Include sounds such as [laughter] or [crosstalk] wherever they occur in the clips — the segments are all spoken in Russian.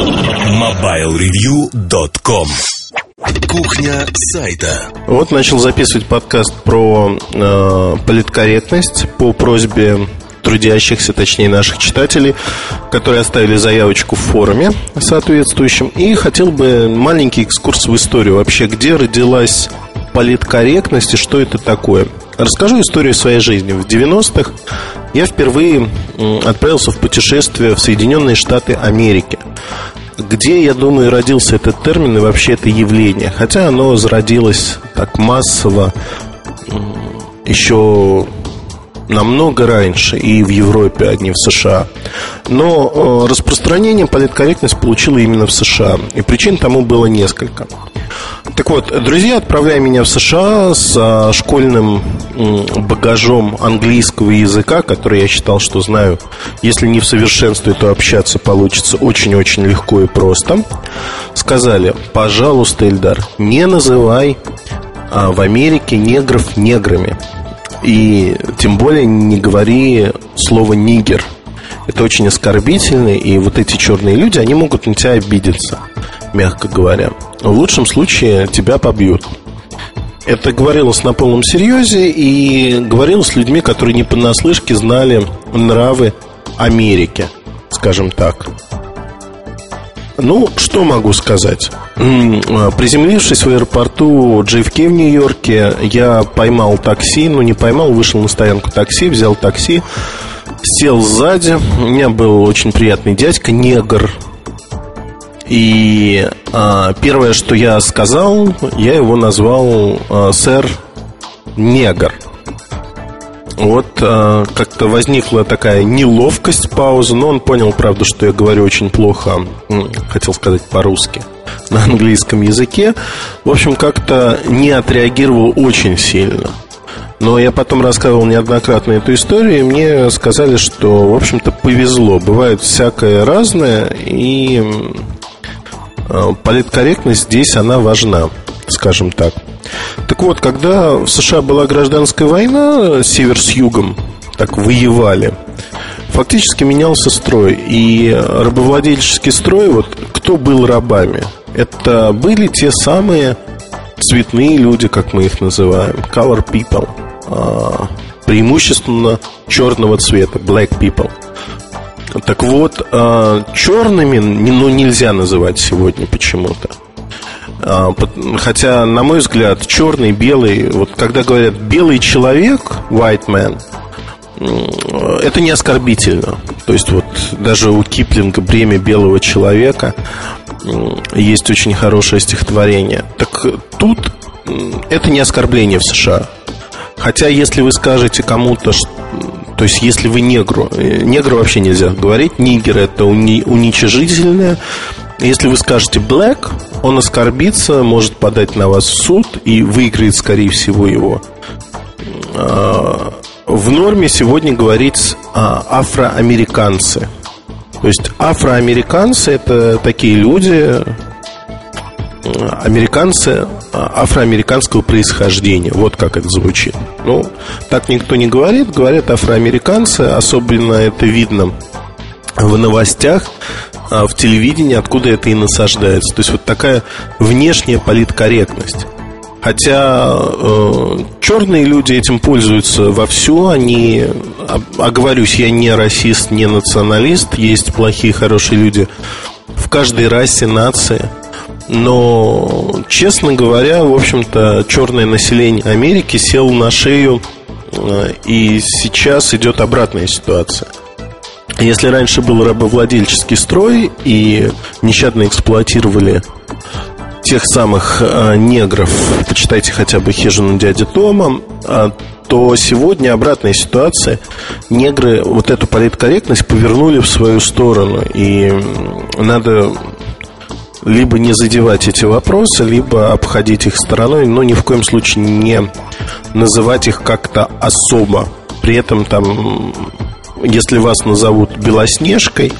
MobileReview.com Кухня сайта. Вот начал записывать подкаст про э, политкорректность по просьбе трудящихся, точнее наших читателей, которые оставили заявочку в форуме соответствующем. И хотел бы маленький экскурс в историю. Вообще, где родилась политкорректность и что это такое? Расскажу историю своей жизни. В 90-х я впервые отправился в путешествие в Соединенные Штаты Америки где, я думаю, родился этот термин и вообще это явление. Хотя оно зародилось так массово еще намного раньше и в Европе, а не в США. Но э, распространение политкорректность получила именно в США. И причин тому было несколько. Так вот, друзья, отправляя меня в США с школьным багажом английского языка, который я считал, что знаю, если не в совершенстве, то общаться получится очень-очень легко и просто, сказали, пожалуйста, Эльдар, не называй а, в Америке негров неграми. И тем более не говори слово «нигер». Это очень оскорбительно, и вот эти черные люди, они могут на тебя обидеться, мягко говоря. В лучшем случае тебя побьют. Это говорилось на полном серьезе и говорилось с людьми, которые не понаслышке знали нравы Америки, скажем так. Ну, что могу сказать? Приземлившись в аэропорту JFK в Нью-Йорке, я поймал такси, ну не поймал, вышел на стоянку такси, взял такси, сел сзади. У меня был очень приятный дядька, негр. И а, первое, что я сказал, я его назвал а, сэр негр. Вот э, как-то возникла такая неловкость, пауза, но он понял, правда, что я говорю очень плохо, хотел сказать по-русски, на английском языке. В общем, как-то не отреагировал очень сильно. Но я потом рассказывал неоднократно эту историю, и мне сказали, что, в общем-то, повезло. Бывает всякое разное, и э, политкорректность здесь, она важна, скажем так. Так вот, когда в США была гражданская война, север с югом так воевали, фактически менялся строй. И рабовладельческий строй, вот кто был рабами? Это были те самые цветные люди, как мы их называем, color people, а, преимущественно черного цвета, black people. Так вот, а, черными ну, нельзя называть сегодня почему-то. А, хотя, на мой взгляд, черный, белый, вот когда говорят белый человек, white man, это не оскорбительно. То есть вот даже у Киплинга «Бремя белого человека» есть очень хорошее стихотворение. Так тут это не оскорбление в США. Хотя если вы скажете кому-то, то есть если вы негру, э, негру вообще нельзя говорить, нигер это уни, уничижительное, если вы скажете black, он оскорбится, может подать на вас в суд и выиграет, скорее всего, его. А, в норме сегодня говорить а, афроамериканцы. То есть афроамериканцы это такие люди, американцы афроамериканского происхождения. Вот как это звучит. Ну, так никто не говорит, говорят афроамериканцы, особенно это видно в новостях, а, в телевидении, откуда это и насаждается. То есть вот такая внешняя политкорректность. Хотя э, черные люди этим пользуются вовсю, они, оговорюсь, я не расист, не националист, есть плохие, хорошие люди в каждой расе, нации. Но, честно говоря, в общем-то, черное население Америки село на шею, э, и сейчас идет обратная ситуация. Если раньше был рабовладельческий строй и нещадно эксплуатировали тех самых э, негров, почитайте хотя бы хижину дяди Тома, э, то сегодня обратная ситуация. Негры вот эту политкорректность повернули в свою сторону. И надо либо не задевать эти вопросы, либо обходить их стороной, но ни в коем случае не называть их как-то особо. При этом там если вас назовут Белоснежкой,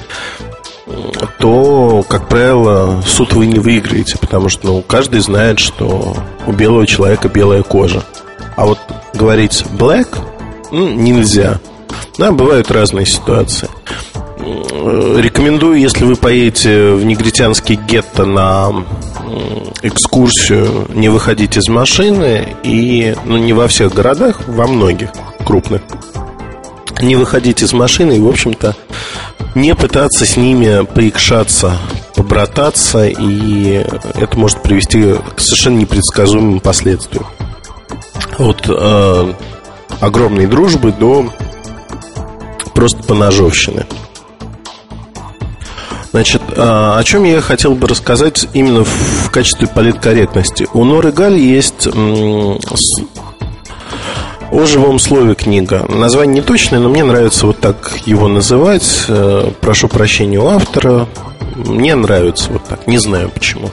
то, как правило, суд вы не выиграете, потому что ну, каждый знает, что у белого человека белая кожа. А вот говорить black ну, нельзя. Да, бывают разные ситуации. рекомендую, если вы поедете в негритянский гетто на экскурсию, не выходить из машины и, ну, не во всех городах, во многих крупных, не выходить из машины и, в общем-то, не пытаться с ними поикшаться, побрататься, и это может привести к совершенно непредсказуемым последствиям. От э, огромной дружбы до просто поножовщины. Значит, а, о чем я хотел бы рассказать именно в качестве политкорректности. У Норы Галь есть о живом слове книга. Название не точное, но мне нравится вот так его называть. Э, прошу прощения у автора. Мне нравится вот так, не знаю почему.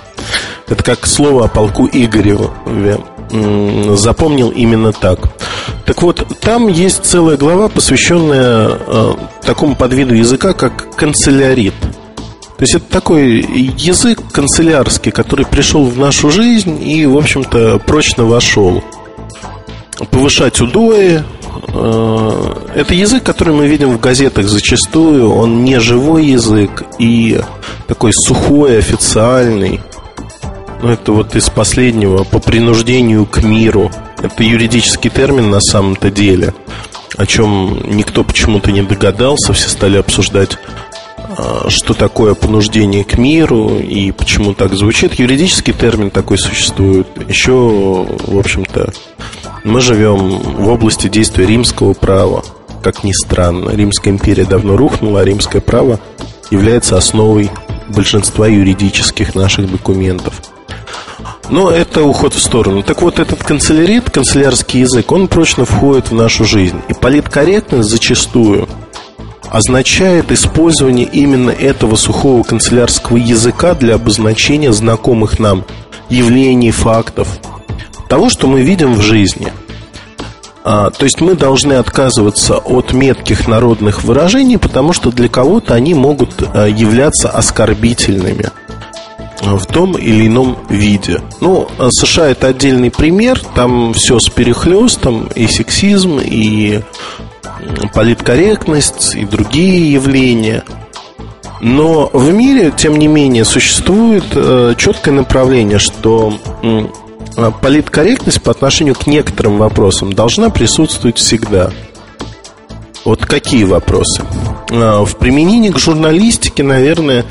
Это как слово о полку Игореве. Запомнил именно так. Так вот, там есть целая глава, посвященная э, такому подвиду языка, как канцелярит. То есть это такой язык канцелярский, который пришел в нашу жизнь и, в общем-то, прочно вошел. Повышать удои. Э, это язык, который мы видим в газетах зачастую. Он не живой язык и такой сухой, официальный. Ну, это вот из последнего по принуждению к миру. Это юридический термин на самом-то деле, о чем никто почему-то не догадался, все стали обсуждать а, что такое понуждение к миру и почему так звучит. Юридический термин такой существует. Еще, в общем-то, мы живем в области действия римского права. Как ни странно, Римская империя давно рухнула, а римское право является основой большинства юридических наших документов. Но это уход в сторону. Так вот, этот канцелярит, канцелярский язык, он прочно входит в нашу жизнь. И политкорректность зачастую – означает использование именно этого сухого канцелярского языка для обозначения знакомых нам явлений, фактов, того, что мы видим в жизни. А, то есть мы должны отказываться от метких народных выражений, потому что для кого-то они могут а, являться оскорбительными в том или ином виде. Ну, а США это отдельный пример, там все с перехлестом, и сексизм, и политкорректность и другие явления. Но в мире, тем не менее, существует э, четкое направление, что политкорректность по отношению к некоторым вопросам должна присутствовать всегда. Вот какие вопросы? Э, в применении к журналистике, наверное,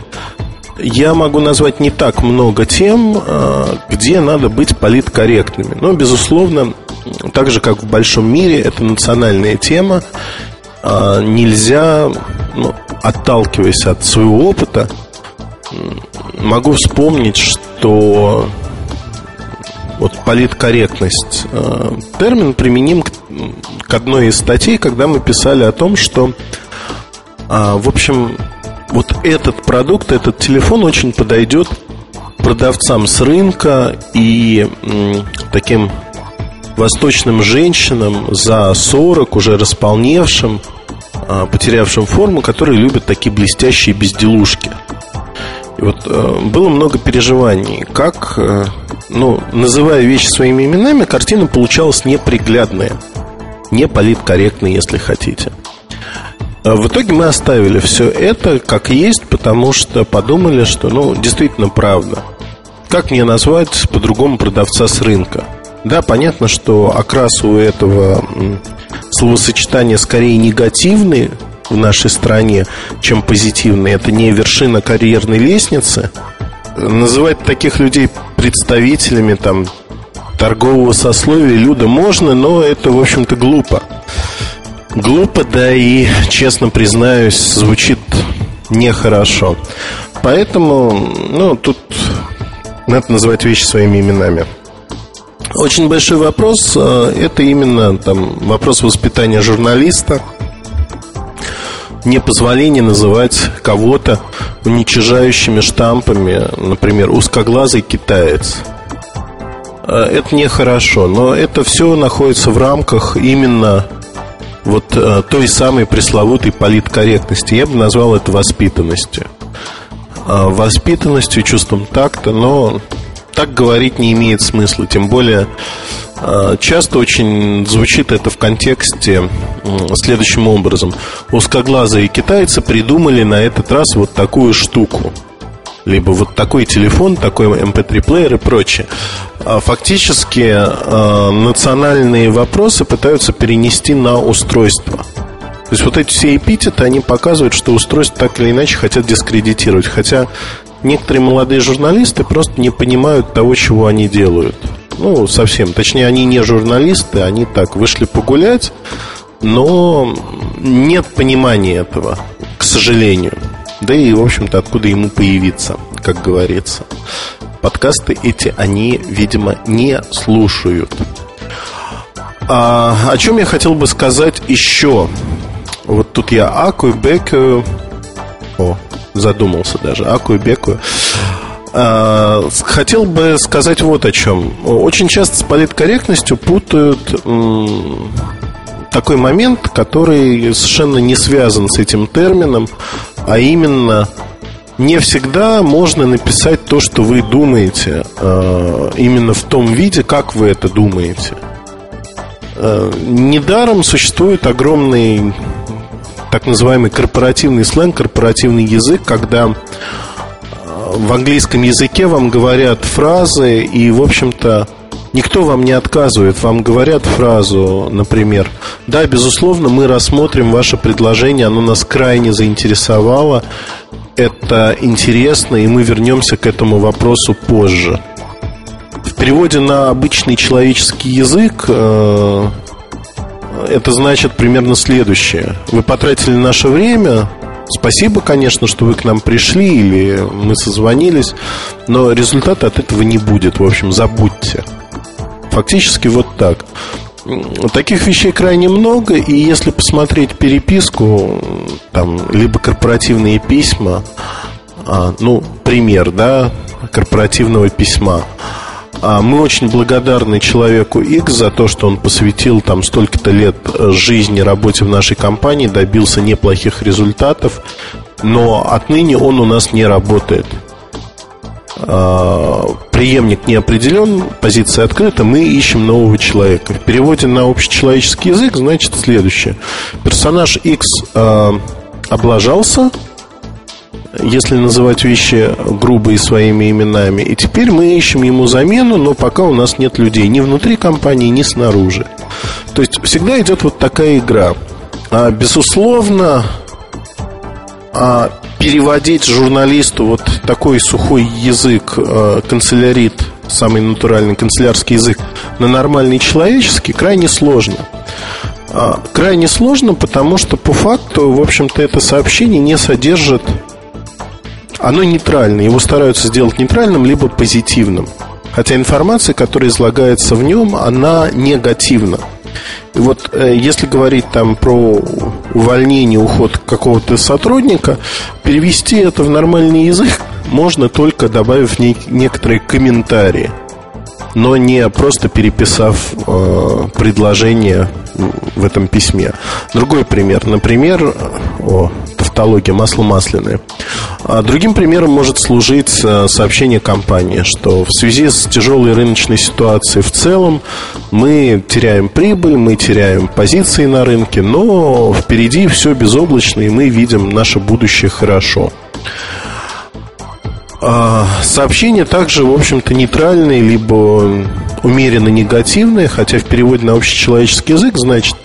я могу назвать не так много тем, э, где надо быть политкорректными. Но, безусловно, так же, как в большом мире, это национальная тема. Нельзя, ну, отталкиваясь от своего опыта, могу вспомнить, что вот политкорректность а, термин применим к, к одной из статей, когда мы писали о том, что, а, в общем, вот этот продукт, этот телефон очень подойдет продавцам с рынка и таким восточным женщинам за 40, уже располневшим, а, потерявшим форму, которые любят такие блестящие безделушки. Вот э, было много переживаний, как, э, ну, называя вещи своими именами, картина получалась неприглядная, не политкорректная, если хотите. А в итоге мы оставили все это как есть, потому что подумали, что, ну, действительно правда. Как мне назвать по-другому продавца с рынка? Да, понятно, что окрас у этого словосочетания скорее негативный в нашей стране, чем позитивный. Это не вершина карьерной лестницы. Называть таких людей представителями там торгового сословия люда можно, но это, в общем-то, глупо. Глупо, да и, честно признаюсь, звучит нехорошо. Поэтому, ну, тут надо называть вещи своими именами. Очень большой вопрос э, Это именно там, вопрос воспитания журналиста Непозволение называть кого-то уничижающими штампами Например, узкоглазый китаец. Э, Это нехорошо Но это все находится в рамках именно вот э, той самой пресловутой политкорректности. Я бы назвал это воспитанностью. Воспитанностью, чувством такта Но так говорить не имеет смысла. Тем более, э, часто очень звучит это в контексте следующим образом. Узкоглазые китайцы придумали на этот раз вот такую штуку. Либо вот такой телефон, такой MP3-плеер эм и прочее. А фактически э, национальные вопросы пытаются перенести на устройство. То есть вот эти все эпитеты, они показывают, что устройство так или иначе хотят дискредитировать. Хотя некоторые молодые журналисты просто не понимают того, чего они делают. Ну, совсем. Точнее, они не журналисты, они так вышли погулять, но нет понимания этого, к сожалению. Да и, в общем-то, откуда ему появиться, как говорится. Подкасты эти они, видимо, не слушают. А, о чем я хотел бы сказать еще? Вот тут я акую, бекаю. О, задумался даже. Акую, бекаю. А, хотел бы сказать вот о чем. Очень часто с политкорректностью путают такой момент, который совершенно не связан с этим термином, а именно не всегда можно написать то, что вы думаете, а, именно в том виде, как вы это думаете. А, недаром существует огромный так называемый корпоративный сленг, корпоративный язык, когда э, в английском языке вам говорят фразы, и, в общем-то, никто вам не отказывает. Вам говорят фразу, например, да, безусловно, мы рассмотрим ваше предложение, оно нас крайне заинтересовало, это интересно, и мы вернемся к этому вопросу позже. В переводе на обычный человеческий язык э, это значит примерно следующее. Вы потратили наше время, Спасибо, конечно, что вы к нам пришли или мы созвонились, но результата от этого не будет. В общем, забудьте. Фактически вот так. Таких вещей крайне много, и если посмотреть переписку, там, либо корпоративные письма, а, ну, пример, да, корпоративного письма – а мы очень благодарны человеку X за то, что он посвятил там столько-то лет э, жизни, работе в нашей компании, добился неплохих результатов, но отныне он у нас не работает. А, преемник не определен, позиция открыта, мы ищем нового человека. В переводе на общечеловеческий язык значит следующее. Персонаж X а, облажался, если называть вещи грубо и своими именами. И теперь мы ищем ему замену, но пока у нас нет людей ни внутри компании, ни снаружи. То есть всегда идет вот такая игра. А, безусловно, а, переводить журналисту вот такой сухой язык, а, канцелярит, самый натуральный канцелярский язык, на нормальный человеческий крайне сложно. А, крайне сложно, потому что по факту, в общем-то, это сообщение не содержит оно нейтральное. Его стараются сделать нейтральным, либо позитивным. Хотя информация, которая излагается в нем, она негативна. И вот э, если говорить там про увольнение, уход какого-то сотрудника, перевести это в нормальный язык можно только добавив не, некоторые комментарии, но не просто переписав э, предложение в этом письме. Другой пример. Например, о, тавтология, масло масляное. А другим примером может служить э, сообщение компании, что в связи с тяжелой рыночной ситуацией в целом мы теряем прибыль, мы теряем позиции на рынке, но впереди все безоблачно, и мы видим наше будущее хорошо. А, сообщения также, в общем-то, нейтральные, либо умеренно негативные, хотя в переводе на общечеловеческий язык, значит,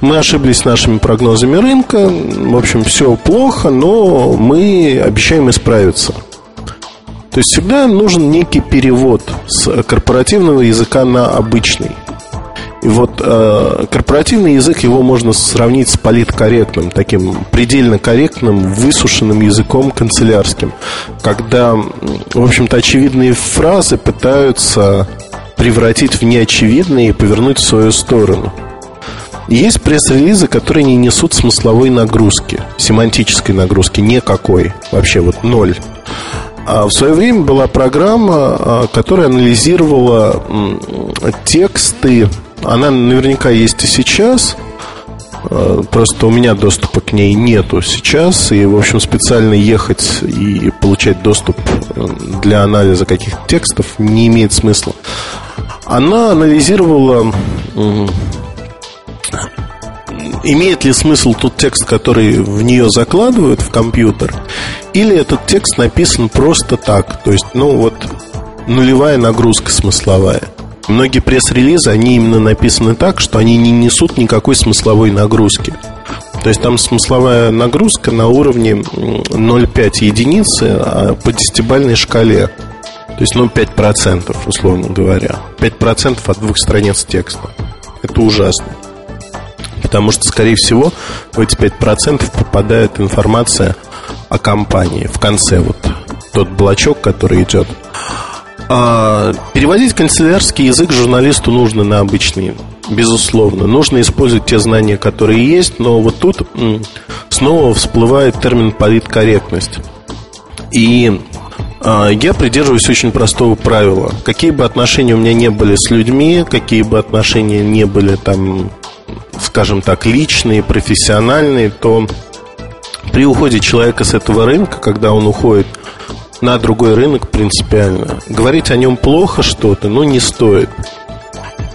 мы ошиблись с нашими прогнозами рынка, в общем, все плохо, но мы обещаем исправиться. То есть всегда нужен некий перевод с корпоративного языка на обычный. И вот э, корпоративный язык его можно сравнить с политкорректным, таким предельно корректным, высушенным языком канцелярским, когда, в общем-то, очевидные фразы пытаются превратить в неочевидные и повернуть в свою сторону. Есть пресс-релизы, которые не несут смысловой нагрузки, семантической нагрузки никакой, вообще вот ноль. А в свое время была программа, а, которая анализировала тексты она наверняка есть и сейчас. Э, просто у меня доступа к ней нету сейчас, и, в общем, специально ехать и получать доступ э, для анализа каких-то текстов не имеет смысла. Она анализировала, имеет ли смысл тот текст, который в нее закладывают в компьютер, или этот текст написан просто так, то есть, ну вот, нулевая нагрузка смысловая – Многие пресс-релизы, они именно написаны так, что они не несут никакой смысловой нагрузки. То есть там смысловая нагрузка на уровне 0,5 единицы а по десятибальной шкале. То есть, ну, 5%, условно говоря. 5% от двух страниц текста. Это ужасно. Потому что, скорее всего, в эти 5% попадает информация о компании в конце. Вот тот блочок, который идет. А, переводить канцелярский язык журналисту нужно на обычный, безусловно. Нужно использовать те знания, которые есть, но вот тут снова всплывает термин политкорректность. И а, я придерживаюсь очень простого правила. Какие бы отношения у меня не были с людьми, какие бы отношения не были там, скажем так, личные, профессиональные, то при уходе человека с этого рынка, когда он уходит на другой рынок принципиально. Говорить о нем плохо что-то, но не стоит.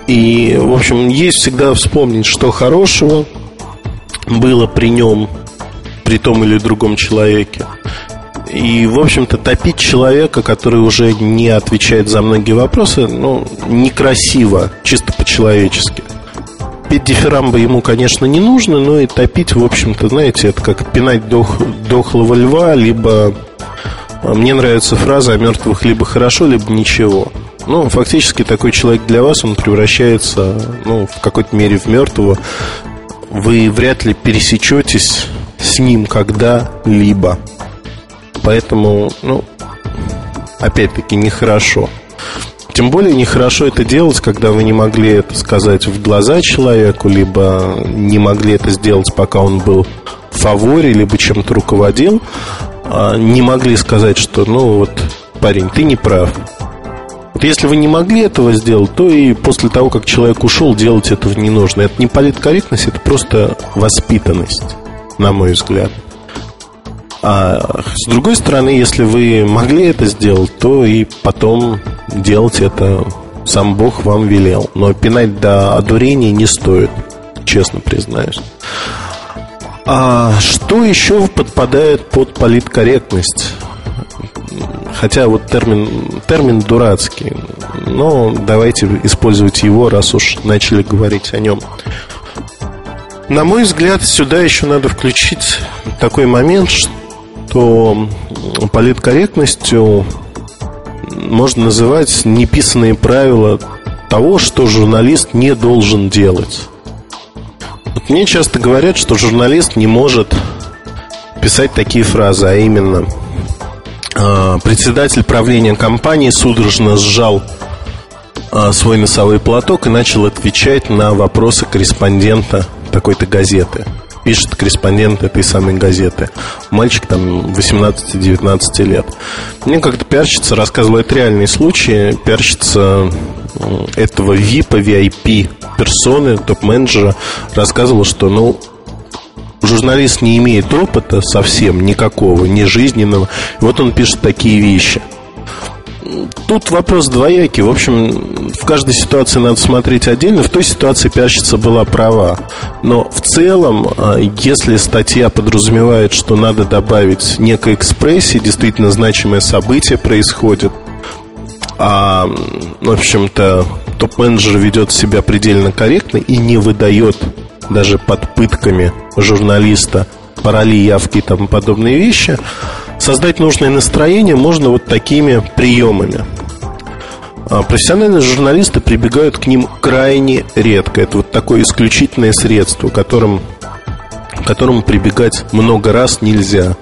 И, в общем, есть всегда вспомнить, что хорошего было при нем, при том или другом человеке. И, в общем-то, топить человека, который уже не отвечает за многие вопросы, ну, некрасиво, чисто по-человечески. Петь дифирамбы ему, конечно, не нужно, но и топить, в общем-то, знаете, это как пинать дох, дохлого льва, либо мне нравится фраза о мертвых либо хорошо, либо ничего. Ну, фактически такой человек для вас, он превращается, ну, в какой-то мере в мертвого. Вы вряд ли пересечетесь с ним когда-либо. Поэтому, ну, опять-таки, нехорошо. Тем более нехорошо это делать, когда вы не могли это сказать в глаза человеку, либо не могли это сделать, пока он был в фаворе, либо чем-то руководил. А, не могли сказать, что, ну вот, парень, ты не прав. Вот если вы не могли этого сделать, то и после того, как человек ушел, делать этого не нужно. Это не политкорректность, это просто воспитанность, на мой взгляд. А с другой стороны, если вы могли это сделать, то и потом делать это сам Бог вам велел. Но пинать до одурения не стоит, честно признаюсь. А что еще подпадает под политкорректность? Хотя вот термин, термин дурацкий, но давайте использовать его, раз уж начали говорить о нем. На мой взгляд, сюда еще надо включить такой момент, что политкорректностью можно называть неписанные правила того, что журналист не должен делать. Вот мне часто говорят, что журналист не может писать такие фразы, а именно а, председатель правления компании судорожно сжал а, свой носовой платок и начал отвечать на вопросы корреспондента такой-то газеты. Пишет корреспондент этой самой газеты. Мальчик там 18-19 лет. Мне как-то пиарщица рассказывала, это реальный случай. Пиарщица этого VIP, VIP персоны, топ-менеджера рассказывал, что, ну, журналист не имеет опыта совсем никакого, не жизненного. вот он пишет такие вещи. Тут вопрос двоякий. В общем, в каждой ситуации надо смотреть отдельно. В той ситуации пиарщица была права. Но в целом, а, если статья подразумевает, что надо добавить некой экспрессии, действительно значимое событие происходит, а, в общем-то, топ-менеджер ведет себя предельно корректно и не выдает даже под пытками журналиста пароли, явки и тому подобные вещи, создать нужное настроение можно вот такими приемами. А профессиональные журналисты прибегают к ним крайне редко. Это вот такое исключительное средство, которым, которому прибегать много раз нельзя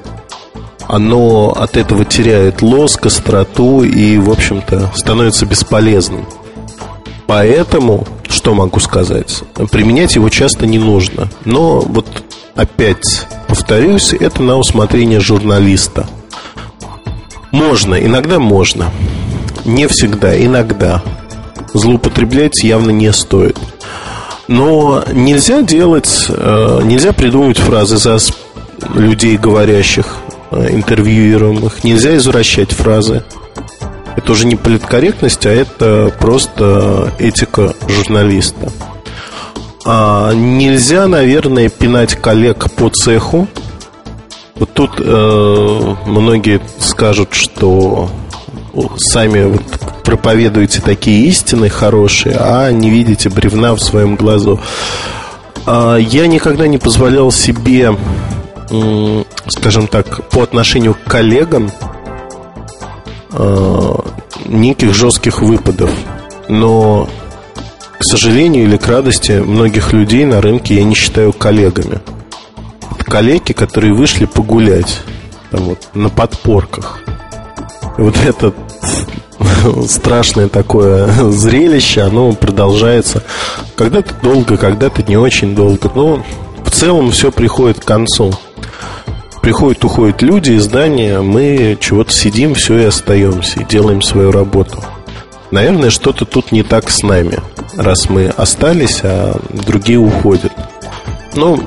оно от этого теряет лоск, остроту и, в общем-то, становится бесполезным. Поэтому, что могу сказать, применять его часто не нужно. Но вот опять повторюсь, это на усмотрение журналиста. Можно, иногда можно. Не всегда, иногда. Злоупотреблять явно не стоит. Но нельзя делать, э, нельзя придумывать фразы за людей, говорящих, э, интервьюируемых. Нельзя извращать фразы. Это уже не политкорректность, а это просто этика журналиста. А нельзя, наверное, пинать коллег по цеху. Вот тут э, многие скажут, что сами вот проповедуете такие истины хорошие, а не видите бревна в своем глазу. А я никогда не позволял себе, скажем так, по отношению к коллегам э, неких жестких выпадов. Но к сожалению или к радости многих людей на рынке я не считаю коллегами. Коллеги, которые вышли погулять там вот, на подпорках. И вот это [laughs] страшное такое [laughs] зрелище, оно продолжается когда-то долго, когда-то не очень долго. Но в целом все приходит к концу. Приходят, уходят люди, издания, мы чего-то сидим, все и остаемся, и делаем свою работу. Наверное, что-то тут не так с нами, раз мы остались, а другие уходят. Ну,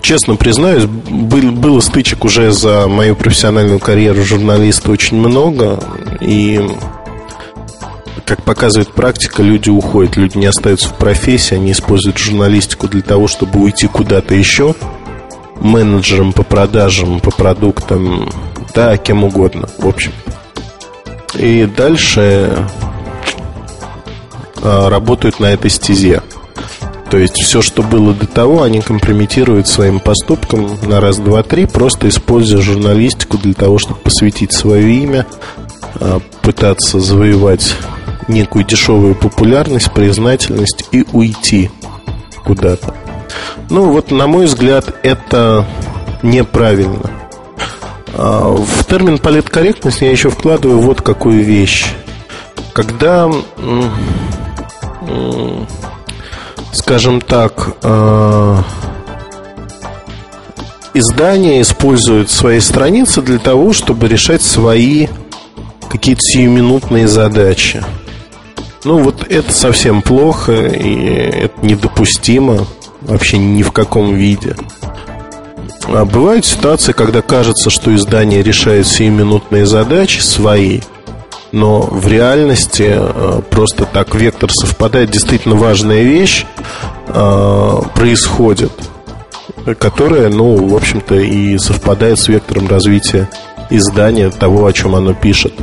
честно признаюсь, был, было стычек уже за мою профессиональную карьеру журналиста очень много. И, как показывает практика, люди уходят. Люди не остаются в профессии, они используют журналистику для того, чтобы уйти куда-то еще. Менеджером по продажам, по продуктам, да, кем угодно, в общем. И дальше работают на этой стезе. То есть все, что было до того, они компрометируют своим поступком на раз, два, три, просто используя журналистику для того, чтобы посвятить свое имя, а, пытаться завоевать некую дешевую популярность, признательность и уйти куда-то. Ну вот, на мой взгляд, это неправильно. А, в термин политкорректность я еще вкладываю вот какую вещь. Когда, скажем так, а, издания используют свои страницы для того, чтобы решать свои какие-то сиюминутные задачи. Ну вот это совсем плохо и это недопустимо вообще ни в каком виде. А бывают ситуации, когда кажется, что издание решает сиюминутные задачи свои, но в реальности э, просто так вектор совпадает. Действительно важная вещь э, происходит, которая, ну, в общем-то, и совпадает с вектором развития издания того, о чем оно пишет.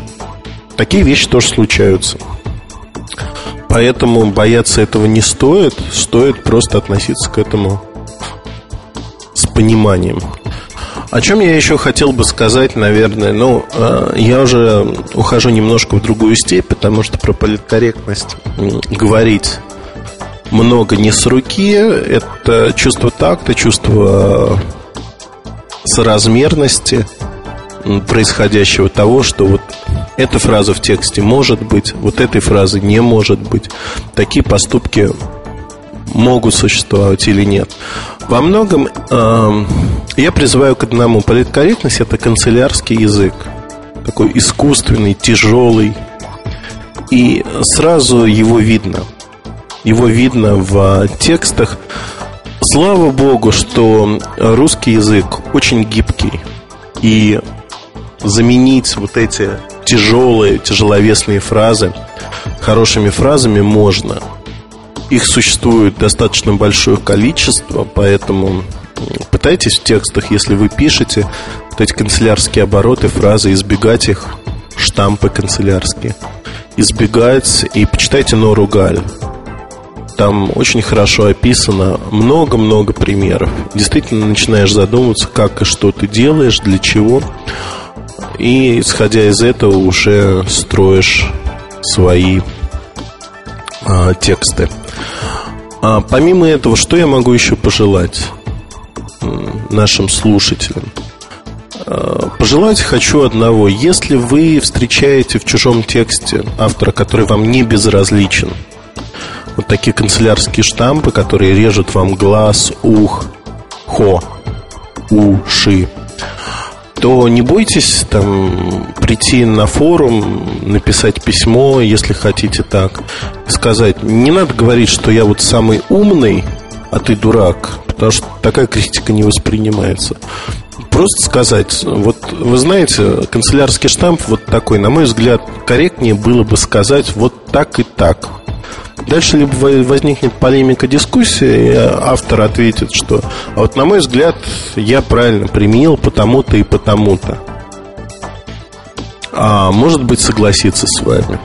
Такие вещи тоже случаются. Поэтому бояться этого не стоит, стоит просто относиться к этому с пониманием. О чем я еще хотел бы сказать, наверное, ну, э, я уже ухожу немножко в другую степь, потому что про политкорректность говорить много не с руки. Это чувство такта, чувство соразмерности происходящего того, что вот эта фраза в тексте может быть, вот этой фразы не может быть. Такие поступки могут существовать или нет. Во многом э, я призываю к одному. Политкорректность – это канцелярский язык. Такой искусственный, тяжелый. И сразу его видно. Его видно в текстах. Слава богу, что русский язык очень гибкий. И заменить вот эти тяжелые, тяжеловесные фразы хорошими фразами можно – их существует достаточно большое количество, поэтому пытайтесь в текстах, если вы пишете, вот эти канцелярские обороты, фразы, избегать их, штампы канцелярские, избегать и почитайте Нору Галь. Там очень хорошо описано много-много примеров. Действительно начинаешь задумываться, как и что ты делаешь, для чего. И, исходя из этого, уже строишь свои а, тексты. А, помимо этого, что я могу еще пожелать нашим слушателям? А, пожелать хочу одного. Если вы встречаете в чужом тексте автора, который вам не безразличен, вот такие канцелярские штампы, которые режут вам глаз, ух, хо, уши, то не бойтесь там прийти на форум, написать письмо, если хотите так, сказать. Не надо говорить, что я вот самый умный, а ты дурак, потому что такая критика не воспринимается. Просто сказать, вот вы знаете, канцелярский штамп вот такой, на мой взгляд, корректнее было бы сказать вот так и так. Дальше либо возникнет полемика, дискуссия, и автор ответит, что а вот на мой взгляд я правильно применил потому-то и потому-то. А может быть согласиться с вами.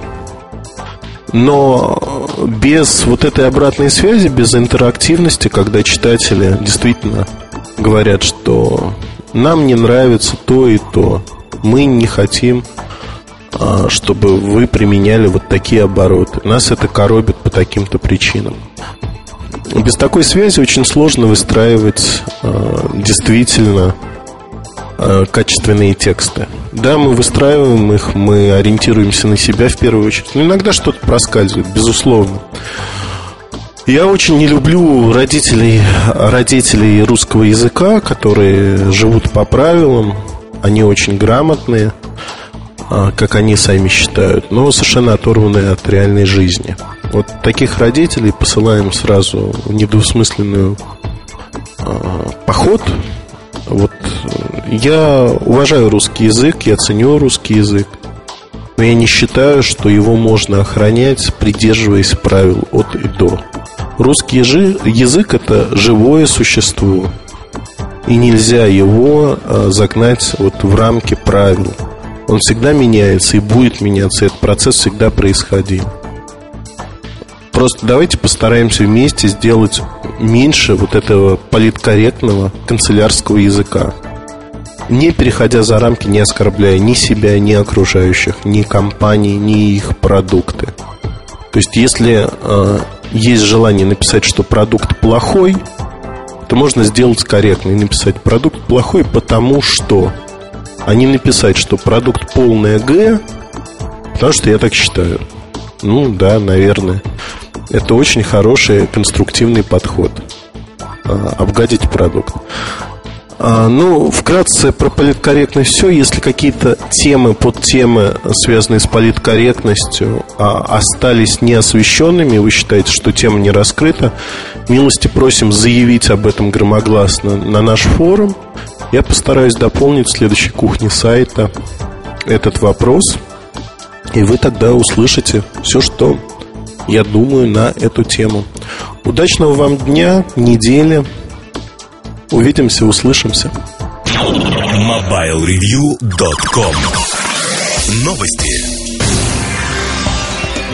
Но без вот этой обратной связи, без интерактивности, когда читатели действительно говорят, что нам не нравится то и то, мы не хотим, а, чтобы вы применяли вот такие обороты. Нас это коробит по таким-то причинам. Без такой связи очень сложно выстраивать а, действительно качественные тексты. Да, мы выстраиваем их, мы ориентируемся на себя в первую очередь. Но иногда что-то проскальзывает, безусловно. Я очень не люблю родителей, родителей русского языка, которые живут по правилам. Они очень грамотные, а, как они сами считают, но совершенно оторванные от реальной жизни. Вот таких родителей посылаем сразу в недвусмысленную а, поход вот я уважаю русский язык, я ценю русский язык, но я не считаю, что его можно охранять, придерживаясь правил от и до. Русский язык – это живое существо, и нельзя его а, загнать вот в рамки правил. Он всегда меняется и будет меняться, этот процесс всегда происходил. Просто давайте постараемся вместе сделать меньше вот этого политкорректного канцелярского языка. Не переходя за рамки, не оскорбляя ни себя, ни окружающих, ни компании, ни их продукты. То есть, если э, есть желание написать, что продукт плохой, то можно сделать корректно и написать продукт плохой, потому что, а не написать, что продукт полное Г, потому что я так считаю. Ну да, наверное. Это очень хороший конструктивный подход. А, обгадить продукт. А, ну, вкратце про политкорректность все. Если какие-то темы, подтемы, связанные с политкорректностью, а, остались неосвещенными, вы считаете, что тема не раскрыта, милости просим заявить об этом громогласно на наш форум. Я постараюсь дополнить в следующей кухне сайта этот вопрос, и вы тогда услышите все, что я думаю, на эту тему. Удачного вам дня, недели. Увидимся, услышимся. MobileReview.com Новости.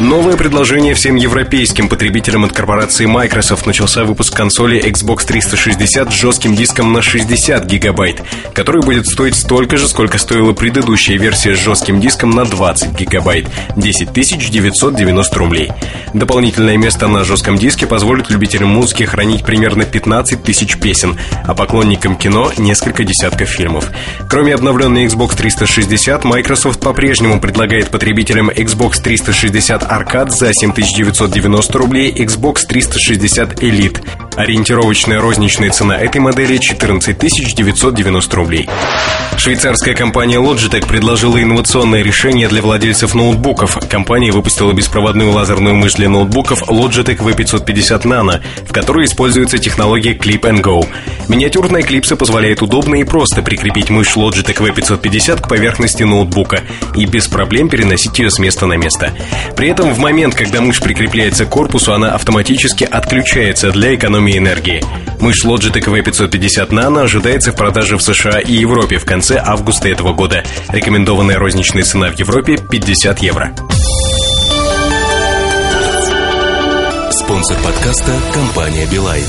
Новое предложение всем европейским потребителям от корпорации Microsoft начался выпуск консоли Xbox 360 с жестким диском на 60 гигабайт, который будет стоить столько же, сколько стоила предыдущая версия с жестким диском на 20 гигабайт – 10 990 рублей. Дополнительное место на жестком диске позволит любителям музыки хранить примерно 15 тысяч песен, а поклонникам кино – несколько десятков фильмов. Кроме обновленной Xbox 360, Microsoft по-прежнему предлагает потребителям Xbox 360 Arcade за 7990 рублей, Xbox 360 Elite. Ориентировочная розничная цена этой модели 14 990 рублей. Швейцарская компания Logitech предложила инновационное решение для владельцев ноутбуков. Компания выпустила беспроводную лазерную мышь для ноутбуков Logitech V550 Nano, в которой используется технология Clip and Go. Миниатюрная клипса позволяет удобно и просто прикрепить мышь Logitech V550 к поверхности ноутбука и без проблем переносить ее с места на место. При этом в момент, когда мышь прикрепляется к корпусу, она автоматически отключается для экономии энергии. Мышь Logitech V550 Nano ожидается в продаже в США и Европе в конце августа этого года. Рекомендованная розничная цена в Европе 50 евро. Спонсор подкаста – компания «Билайн».